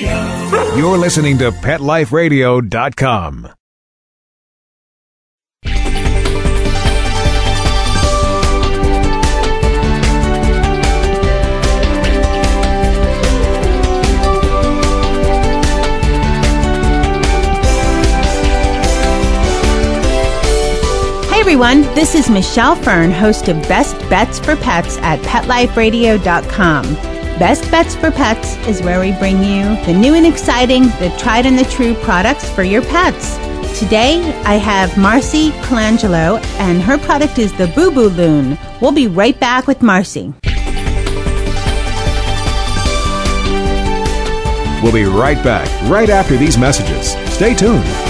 Radio. You're listening to PetLifeRadio.com. Everyone, this is Michelle Fern, host of Best Bets for Pets at PetLifeRadio.com. Best Bets for Pets is where we bring you the new and exciting, the tried and the true products for your pets. Today, I have Marcy Colangelo, and her product is the Boo Boo Loon. We'll be right back with Marcy. We'll be right back, right after these messages. Stay tuned.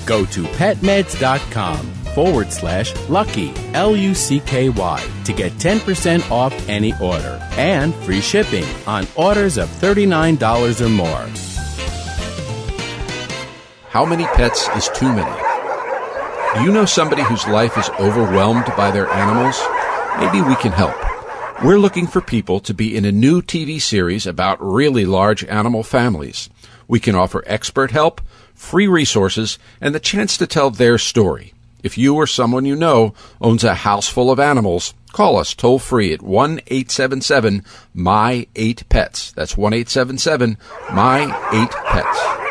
Go to petmeds.com forward slash lucky, L U C K Y, to get 10% off any order and free shipping on orders of $39 or more. How many pets is too many? Do you know somebody whose life is overwhelmed by their animals? Maybe we can help. We're looking for people to be in a new TV series about really large animal families. We can offer expert help free resources, and the chance to tell their story. If you or someone you know owns a house full of animals, call us toll free at 1 877 My 8 Pets. That's 1 877 My 8 Pets.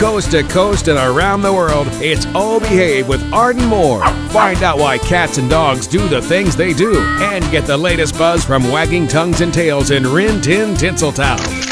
Coast to coast and around the world, it's All Behave with Arden Moore. Find out why cats and dogs do the things they do and get the latest buzz from wagging tongues and tails in Rin Tin Tinseltown.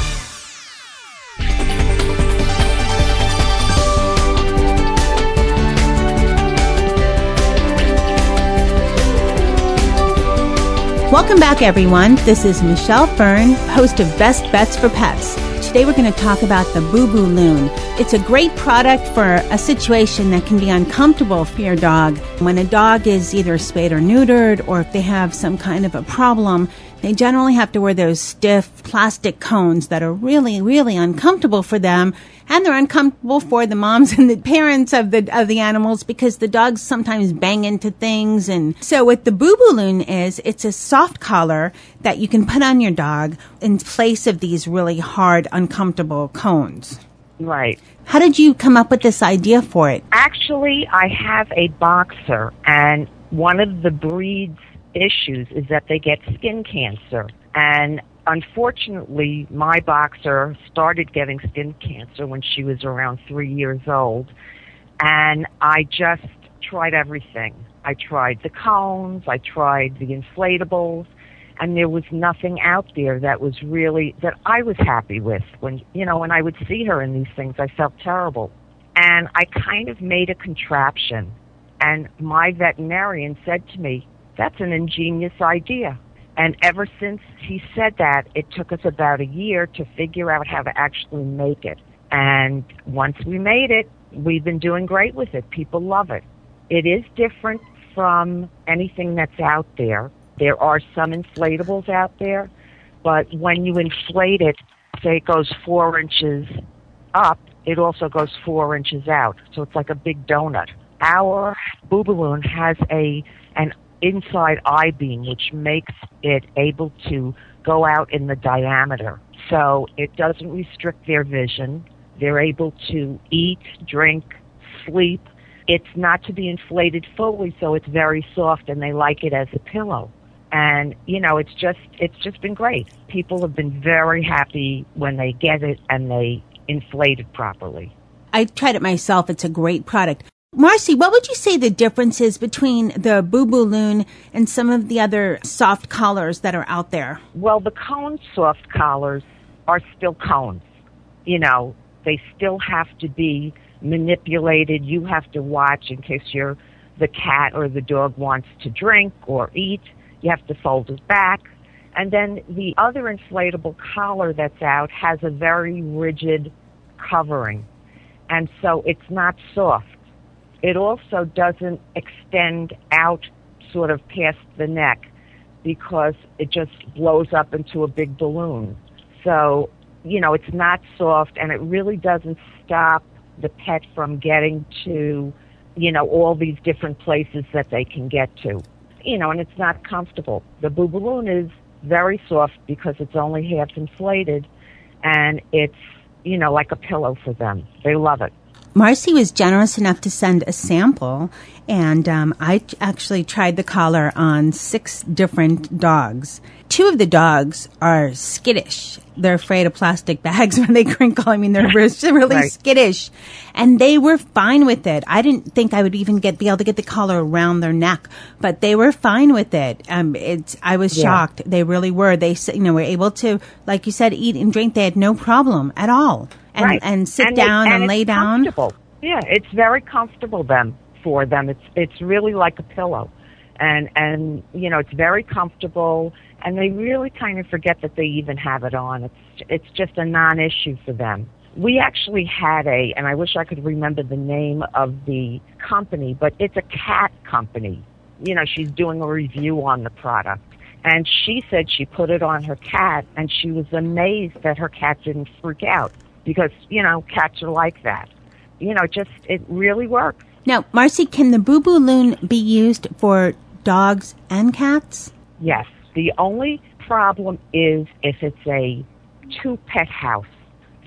Welcome back, everyone. This is Michelle Fern, host of Best Bets for Pets. Today we're going to talk about the Boo Boo Loon. It's a great product for a situation that can be uncomfortable for your dog. When a dog is either spayed or neutered, or if they have some kind of a problem, they generally have to wear those stiff plastic cones that are really, really uncomfortable for them. And they're uncomfortable for the moms and the parents of the, of the animals because the dogs sometimes bang into things. And so what the Boo Boo Loon is, it's a soft collar that you can put on your dog in place of these really hard, uncomfortable cones. Right. How did you come up with this idea for it? Actually, I have a boxer, and one of the breeds issues is that they get skin cancer. And unfortunately, my boxer started getting skin cancer when she was around three years old. And I just tried everything. I tried the cones, I tried the inflatables, and there was nothing out there that was really, that I was happy with. When, you know, when I would see her in these things, I felt terrible. And I kind of made a contraption. And my veterinarian said to me, that's an ingenious idea. And ever since he said that, it took us about a year to figure out how to actually make it. And once we made it, we've been doing great with it. People love it. It is different from anything that's out there. There are some inflatables out there, but when you inflate it, say it goes four inches up, it also goes four inches out. So it's like a big donut. Our Boo Balloon has a an inside I beam, which makes it able to go out in the diameter. So it doesn't restrict their vision. They're able to eat, drink, sleep. It's not to be inflated fully, so it's very soft and they like it as a pillow. And you know, it's just it's just been great. People have been very happy when they get it and they inflate it properly. I tried it myself. It's a great product. Marcy, what would you say the difference is between the Boo Boo Loon and some of the other soft collars that are out there? Well, the cone soft collars are still cones. You know, they still have to be manipulated. You have to watch in case you're the cat or the dog wants to drink or eat. You have to fold it back. And then the other inflatable collar that's out has a very rigid covering. And so it's not soft it also doesn't extend out sort of past the neck because it just blows up into a big balloon. So, you know, it's not soft and it really doesn't stop the pet from getting to, you know, all these different places that they can get to. You know, and it's not comfortable. The Boo Balloon is very soft because it's only half inflated and it's, you know, like a pillow for them. They love it. Marcy was generous enough to send a sample, and um, I actually tried the collar on six different dogs. Two of the dogs are skittish. They're afraid of plastic bags when they crinkle. I mean, they're really right. skittish, and they were fine with it. I didn't think I would even get be able to get the collar around their neck, but they were fine with it. Um, it's I was yeah. shocked. They really were. They you know were able to, like you said, eat and drink. They had no problem at all and, right. and sit and down it, and, and lay down. Yeah, it's very comfortable them for them. It's it's really like a pillow, and and you know it's very comfortable, and they really kind of forget that they even have it on. It's it's just a non-issue for them. We actually had a, and I wish I could remember the name of the company, but it's a cat company. You know, she's doing a review on the product. And she said she put it on her cat and she was amazed that her cat didn't freak out because you know cats are like that. You know, just it really works. Now, Marcy, can the Boo Boo Loon be used for dogs and cats? Yes. The only problem is if it's a two pet house.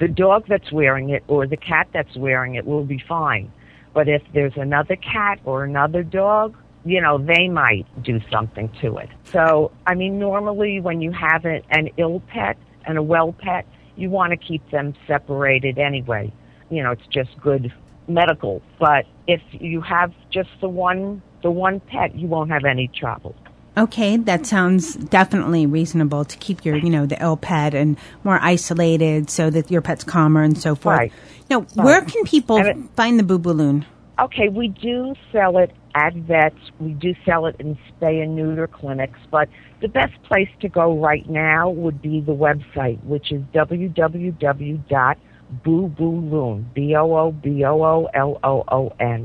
The dog that's wearing it or the cat that's wearing it will be fine. But if there's another cat or another dog, you know, they might do something to it. So, I mean, normally when you have an ill pet and a well pet, you want to keep them separated anyway. You know, it's just good medical. But if you have just the one the one pet, you won't have any trouble. Okay, that sounds definitely reasonable to keep your, you know, the ill pet and more isolated so that your pet's calmer and so forth. Right. Now, right. where can people it, find the Boo Balloon? Okay, we do sell it at vets. We do sell it in spay and neuter clinics, but the best place to go right now would be the website, which is www.boobooloon, B-O-O-B-O-O-L-O-O-N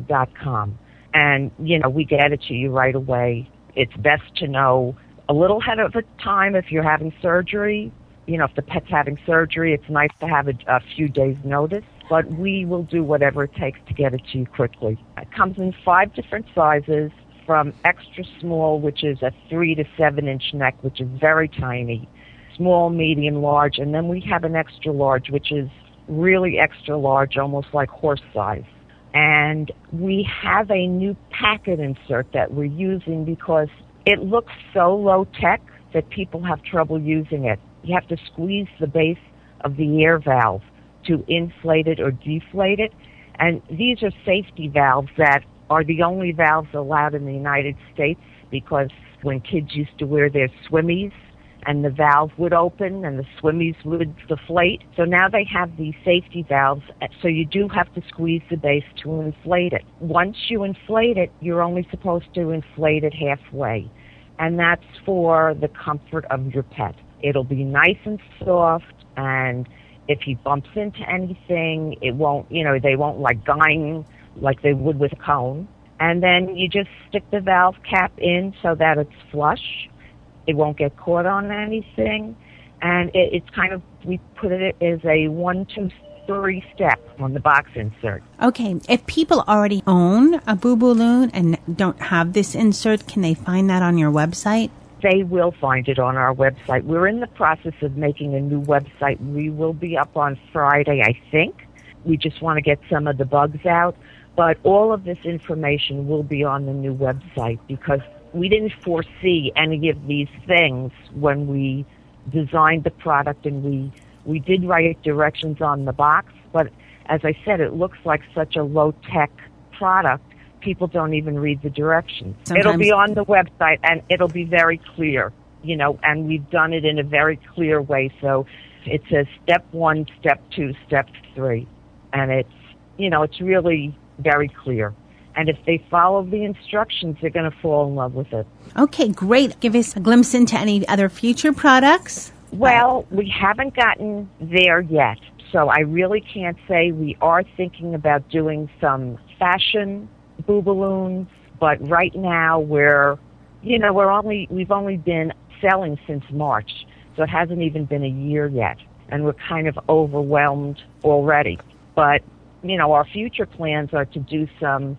dot com. And, you know, we get it to you right away. It's best to know a little ahead of time if you're having surgery. You know, if the pet's having surgery, it's nice to have a, a few days notice but we will do whatever it takes to get it to you quickly. It comes in five different sizes from extra small, which is a three to seven inch neck, which is very tiny, small, medium, large, and then we have an extra large, which is really extra large, almost like horse size. And we have a new packet insert that we're using because it looks so low tech that people have trouble using it. You have to squeeze the base of the air valve to inflate it or deflate it. And these are safety valves that are the only valves allowed in the United States because when kids used to wear their swimmies and the valve would open and the swimmies would deflate. So now they have these safety valves, so you do have to squeeze the base to inflate it. Once you inflate it, you're only supposed to inflate it halfway. And that's for the comfort of your pet. It'll be nice and soft and if he bumps into anything, it won't, you know, they won't like gang like they would with a cone. And then you just stick the valve cap in so that it's flush. It won't get caught on anything. And it, it's kind of, we put it as a one, two, three step on the box insert. Okay. If people already own a Boo Boo Loon and don't have this insert, can they find that on your website? They will find it on our website. We're in the process of making a new website. We will be up on Friday, I think. We just want to get some of the bugs out. But all of this information will be on the new website because we didn't foresee any of these things when we designed the product and we we did write directions on the box, but as I said, it looks like such a low tech product. People don't even read the directions. Sometimes- It'll be on the website and it'll be very clear, you know, and we've done it in a very clear way. So it says step one, step two, step three. And it's, you know, it's really very clear. And if they follow the instructions, they're going to fall in love with it. Okay, great. Give us a glimpse into any other future products. Well, we haven't gotten there yet. So I really can't say we are thinking about doing some fashion boobooloons, but right now we're, you know, we're only, we've only been selling since March. So it hasn't even been a year yet. And we're kind of overwhelmed already. But, you know, our future plans are to do some,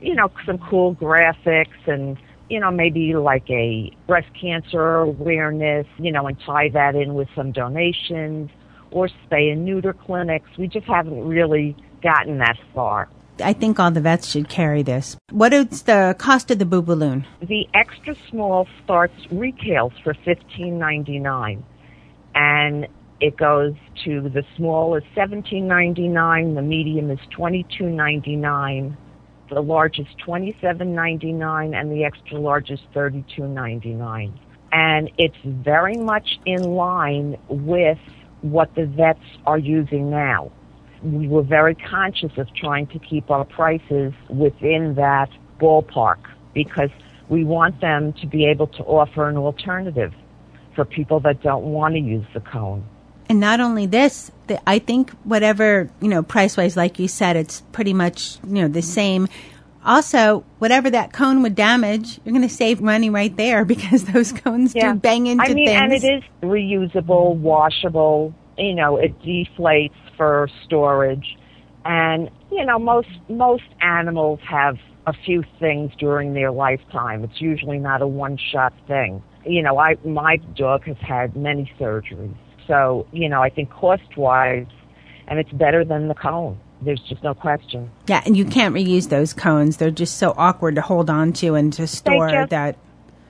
you know, some cool graphics and, you know, maybe like a breast cancer awareness, you know, and tie that in with some donations or spay and neuter clinics. We just haven't really gotten that far. I think all the vets should carry this. What is the cost of the Boo Boo Loon? The extra small starts retails for fifteen ninety nine, and it goes to the small is seventeen ninety nine, the medium is twenty two ninety nine, the large is twenty seven ninety nine, and the extra large is thirty two ninety nine. And it's very much in line with what the vets are using now. We were very conscious of trying to keep our prices within that ballpark because we want them to be able to offer an alternative for people that don't want to use the cone. And not only this, the, I think whatever, you know, price wise, like you said, it's pretty much, you know, the same. Also, whatever that cone would damage, you're going to save money right there because those cones do bang into I mean, things. and it is reusable, washable. You know, it deflates for storage, and you know, most most animals have a few things during their lifetime. It's usually not a one-shot thing. You know, I my dog has had many surgeries, so you know, I think cost-wise, and it's better than the cone. There's just no question. Yeah, and you can't reuse those cones. They're just so awkward to hold on to and to store just- that.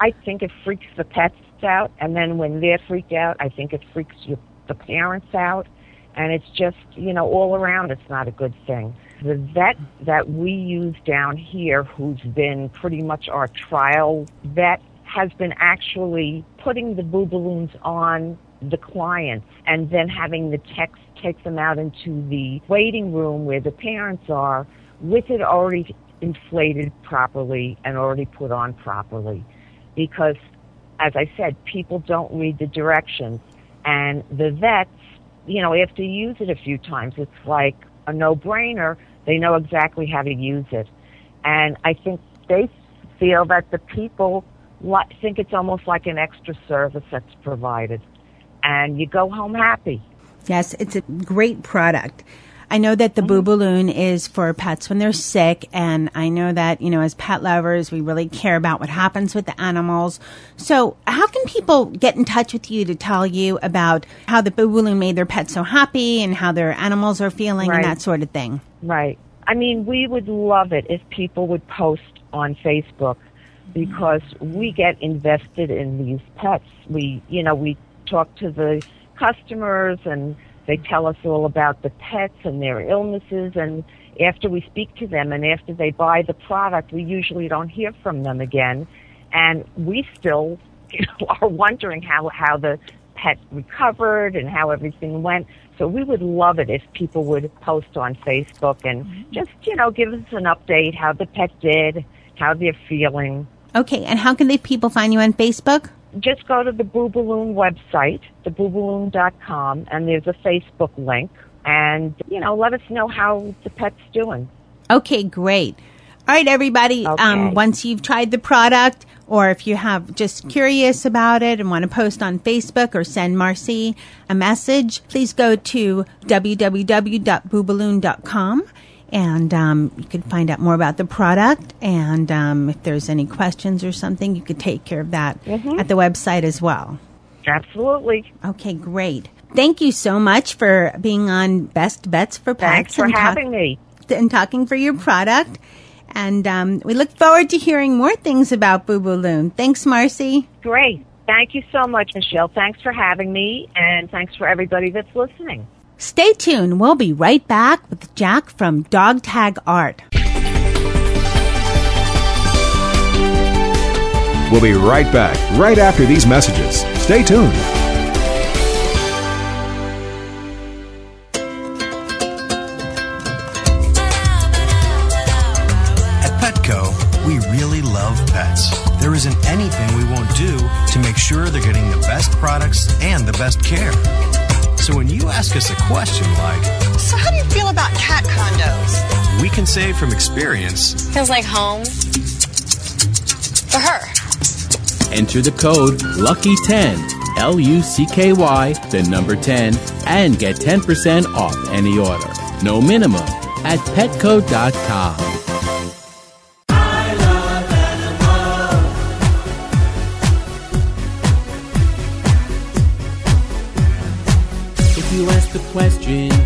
I think it freaks the pets out, and then when they're freaked out, I think it freaks you, the parents out, and it's just you know all around it's not a good thing. The vet that we use down here, who's been pretty much our trial vet, has been actually putting the Boo Boo Loons on the clients and then having the techs take them out into the waiting room where the parents are with it already inflated properly and already put on properly because as I said, people don't read the directions and the vets, you know, after you use it a few times, it's like a no-brainer. They know exactly how to use it. And I think they feel that the people li- think it's almost like an extra service that's provided. And you go home happy. Yes, it's a great product. I know that the oh. Boo Balloon is for pets when they're sick, and I know that, you know, as pet lovers, we really care about what happens with the animals. So, how can people get in touch with you to tell you about how the Boo Balloon made their pets so happy and how their animals are feeling Right. and that sort of thing? Right. I mean, we would love it if people would post on Facebook because we get invested in these pets. We, you know, we talk to the customers and they tell us all about the pets and their illnesses and after we speak to them and after they buy the product, we usually don't hear from them again. And we still you know, are wondering how, how the pet recovered and how everything went. So we would love it if people would post on Facebook and mm-hmm. just, you know, give us an update how the pet did, how they're feeling. Okay, and how can they people find you on Facebook? Just go to the Boo Balloon website, theboobooloon.com, and there's a Facebook link. And, you know, let us know how the pet's doing. Okay, great. All right, everybody. Um, Okay. once you've tried the product, or if you have just curious about it and want to post on Facebook or send Marcy a message, please go to www.boobooloon.com and um, you can find out more about the product. And um, if there's any questions or something, you could take care of that Mm-hmm. at the website as well. Absolutely. Okay, great. Thank you so much for being on Best Bets for Pets. Thanks for and talk- having me. and talking for your product. And um, we look forward to hearing more things about Boo Boo Loon. Thanks, Marcy. Great. Thank you so much, Michelle. Thanks for having me, and thanks for everybody that's listening. Stay tuned. We'll be right back with Jack from Dog Tag Art. We'll be right back right after these messages. Stay tuned. At Petco, we really love pets. There isn't anything we won't do to make sure they're getting the best products and the best care. So when you ask us a question like, So, how do you feel about cat condos? we can say from experience, Feels like home. For her. Enter the code LUCKY10, L U C K Y, the number 10, and get 10% off any order. No minimum at petco.com. the question,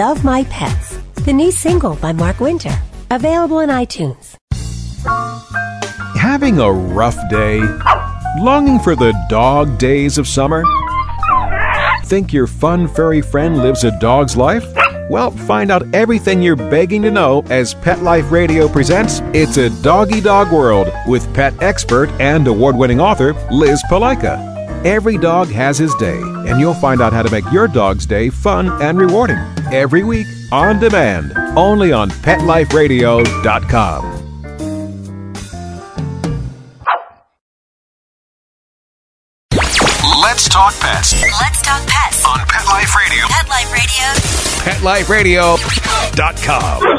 Love My Pets, the new single by Mark Winter. Available in iTunes. Having a rough day? Longing for the dog days of summer? Think your fun furry friend lives a dog's life? Well, find out everything you're begging to know as Pet Life Radio presents It's a Doggy Dog World with pet expert and award winning author Liz Palika. Every dog has his day, and you'll find out how to make your dog's day fun and rewarding every week on demand, only on PetLifeRadio.com. Let's talk pets Let's talk pets. on Pet Life Radio. Pet Life Radio. PetLifeRadio.com.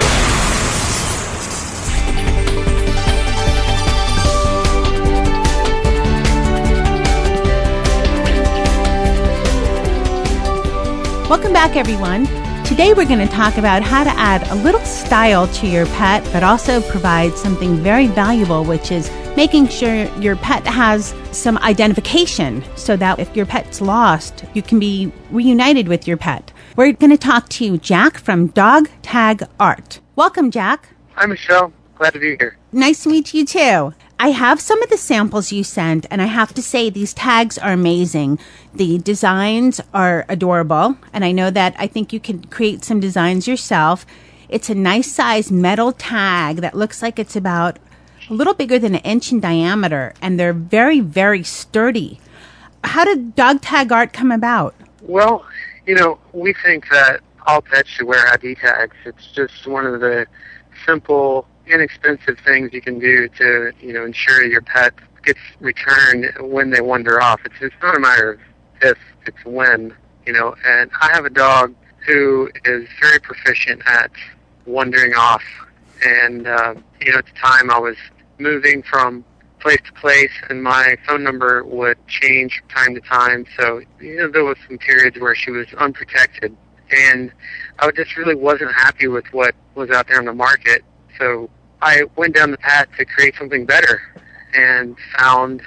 Welcome back, everyone. Today we're going to talk about how to add a little style to your pet, but also provide something very valuable, which is making sure your pet has some identification so that if your pet's lost, you can be reunited with your pet. We're going to talk to Jack from Dog Tag Art. Welcome, Jack. Hi, Michelle. Glad to be here. Nice to meet you too. I have some of the samples you sent, and I have to say these tags are amazing. The designs are adorable, and I know that I think you can create some designs yourself. It's a nice size metal tag that looks like it's about a little bigger than an inch in diameter, and they're very, very sturdy. How did dog tag art come about? Well, you know, we think that all pets should wear ID tags. It's just one of the simple, inexpensive things you can do to, you know, ensure your pet gets returned when they wander off. It's, it's not a matter of if, it's when, you know. And I have a dog who is very proficient at wandering off. And, uh, you know, at the time I was moving from place to place, and my phone number would change from time to time. So, you know, there was some periods where she was unprotected, and I just really wasn't happy with what was out there on the market. So I went down the path to create something better, and found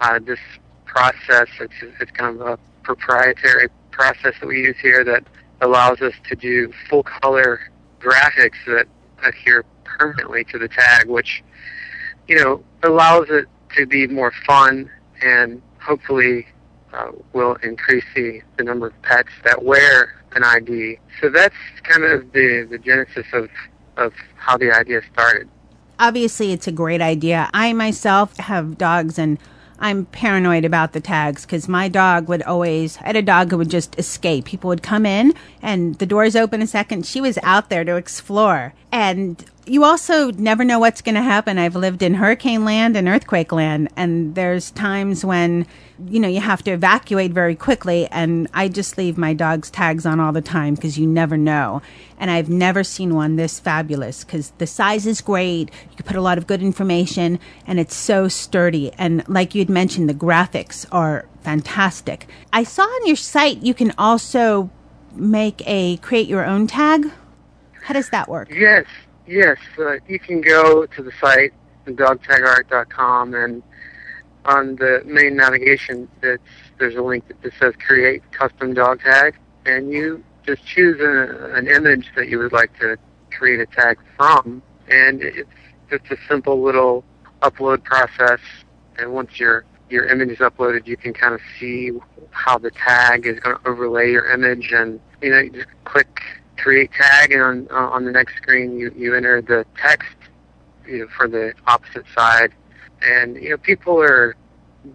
uh, this process. It's, it's kind of a proprietary process that we use here that allows us to do full color graphics that adhere permanently to the tag, which you know, allows it to be more fun and hopefully uh, will increase the, the number of pets that wear an ID. So that's kind of the, the genesis of, of how the idea started. Obviously, it's a great idea. I myself have dogs and I'm paranoid about the tags because my dog would always, I had a dog who would just escape. People would come in and the doors open a second. She was out there to explore. And you also never know what's going to happen. I've lived in hurricane land and earthquake land, and there's times when, you know, you have to evacuate very quickly. And I just leave my dog's tags on all the time because you never know. And I've never seen one this fabulous because the size is great. You can put a lot of good information, and it's so sturdy. And like you'd mentioned, the graphics are fantastic. I saw on your site you can also make a create your own tag. How does that work? Yes, yes. Uh, you can go to the site, dogtagart.com, and on the main navigation, there's a link that says Create Custom Dog Tag, and you just choose a, an image that you would like to create a tag from, and it's just a simple little upload process. And once your your image is uploaded, you can kind of see how the tag is going to overlay your image, and you know, you just click create tag, and on, uh, on the next screen you, you enter the text you know, for the opposite side. And, you know, people are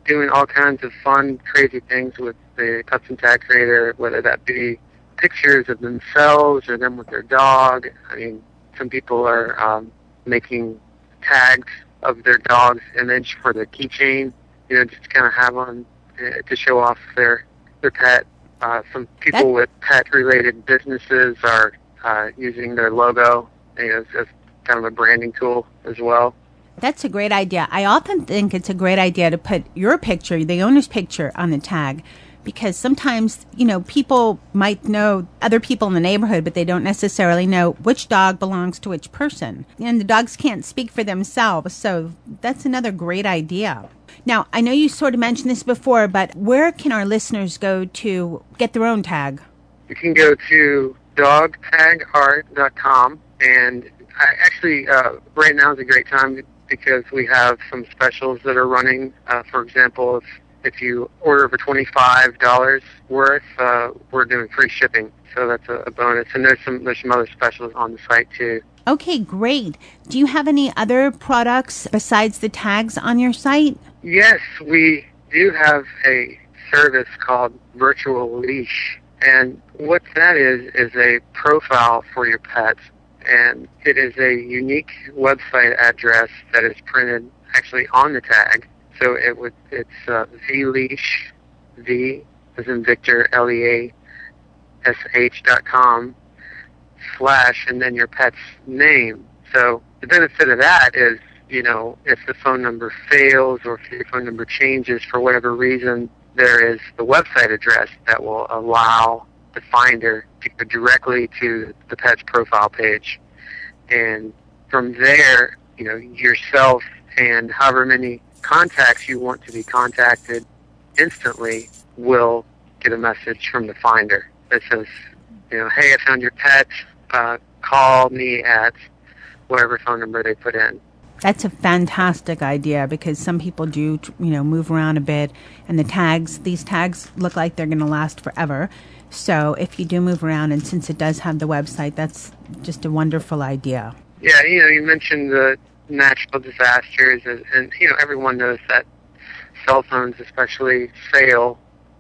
doing all kinds of fun, crazy things with the custom tag creator, whether that be pictures of themselves or them with their dog. I mean, some people are um, making tags of their dog's image for the keychain, you know, just kind of have on uh, to show off their their pet. Uh, some people with pet-related businesses are uh, using their logo you know, as, as kind of a branding tool as well. That's a great idea. I often think it's a great idea to put your picture, the owner's picture, on the tag because sometimes, you know, people might know other people in the neighborhood, but they don't necessarily know which dog belongs to which person. And the dogs can't speak for themselves. So that's another great idea. Now, I know you sort of mentioned this before, but where can our listeners go to get their own tag? You can go to dogtagart.com, and I actually uh, right now is a great time because we have some specials that are running. Uh, for example, if if you order over twenty five dollars worth, uh, we're doing free shipping, so that's a, a bonus. And there's some there's some other specials on the site too. Okay, great. Do you have any other products besides the tags on your site? Yes, we do have a service called Virtual Leash. And what that is, is a profile for your pet. And it is a unique website address that is printed actually on the tag. So it would, it's uh, vleash, V as in Victor, L-E-A-S-H dot com slash and then your pet's name. So the benefit of that is, you know, if the phone number fails or if your phone number changes for whatever reason, there is the website address that will allow the finder to go directly to the pet's profile page. And from there, you know, yourself and however many contacts you want to be contacted instantly will get a message from the finder that says, you know, hey, I found your pet. Uh, call me at whatever phone number they put in. That's a fantastic idea because some people do, you know, move around a bit, and the tags, these tags look like they're going to last forever. So if you do move around, and since it does have the website, that's just a wonderful idea. Yeah, you know, you mentioned the natural disasters, and, and you know, everyone knows that cell phones, especially, fail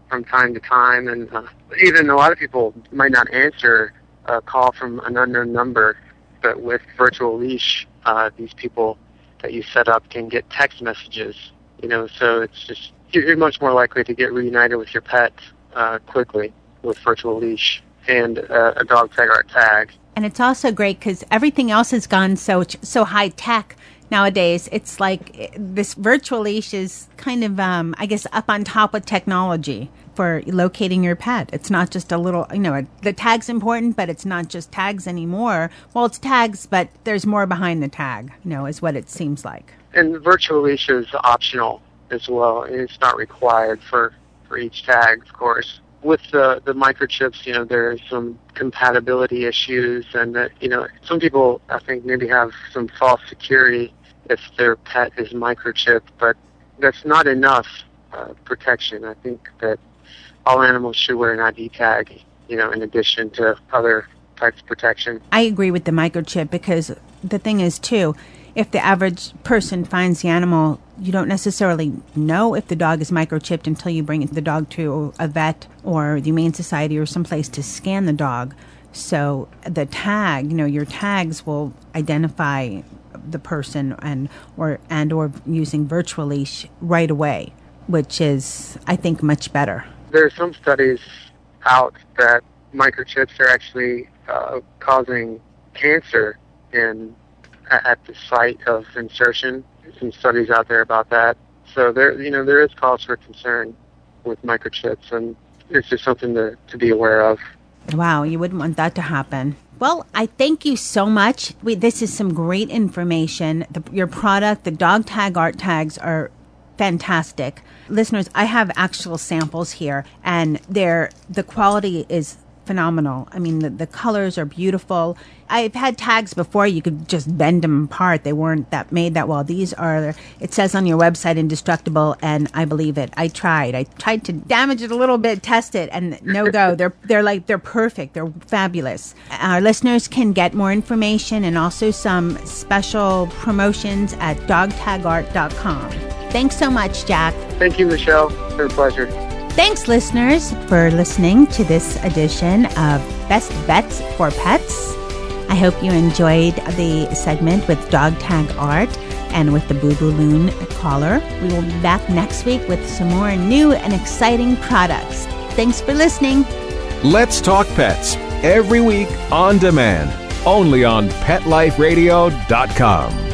from time to time, and uh, even a lot of people might not answer a call from an unknown number, but with Virtual Leash, uh, these people that you set up can get text messages. You know, so it's just you're much more likely to get reunited with your pet uh, quickly with Virtual Leash and uh, a dog tag art tag. And it's also great because everything else has gone so so high tech nowadays. It's like eh, this virtual leash is kind of, um, I guess, up on top of technology for locating your pet. It's not just a little, you know, the tag's important, but it's not just tags anymore. Well, it's tags, but there's more behind the tag. You know, is what it seems like. And virtual leash is optional as well. It's not required for for each tag, of course with the the microchips, you know, there are some compatibility issues, and that you know, some people I think maybe have some false security if their pet is microchipped, but that's not enough uh, protection. I think that all animals should wear an ID tag, you know, in addition to other types of protection. I agree with the microchip because the thing is too, if the average person finds the animal, you don't necessarily know if the dog is microchipped until you bring the dog to a vet or the Humane Society or someplace to scan the dog. So the tag, you know, your tags will identify the person and or and or using virtual leash right away, which is I think much better. There are some studies out that microchips are actually uh, causing cancer in at the site of insertion. Some studies out there about that. So there, you know, there is cause for concern with microchips, and it's just something to, to be aware of. Wow, you wouldn't want that to happen. Well, I thank you so much. We, this is some great information. The, your product, the dog tag art tags, are fantastic. Listeners, I have actual samples here, and they're, the quality is phenomenal. I mean, the, the colors are beautiful. I've had tags before you could just bend them apart. They weren't that made that well. These are, it says on your website, indestructible, and I believe it. I tried. I tried to damage it a little bit, test it, and no go. they're, they're like, they're perfect. They're fabulous. Our listeners can get more information and also some special promotions at dogtagart.com. Thanks so much, Jack. Thank you, Michelle. It's been a pleasure. Thanks, listeners, for listening to this edition of Best Bets for Pets. I hope you enjoyed the segment with Dog Tag Art and with the Boo Boo Loon collar. We will be back next week with some more new and exciting products. Thanks for listening. Let's Talk Pets every week on demand, only on PetLifeRadio.com.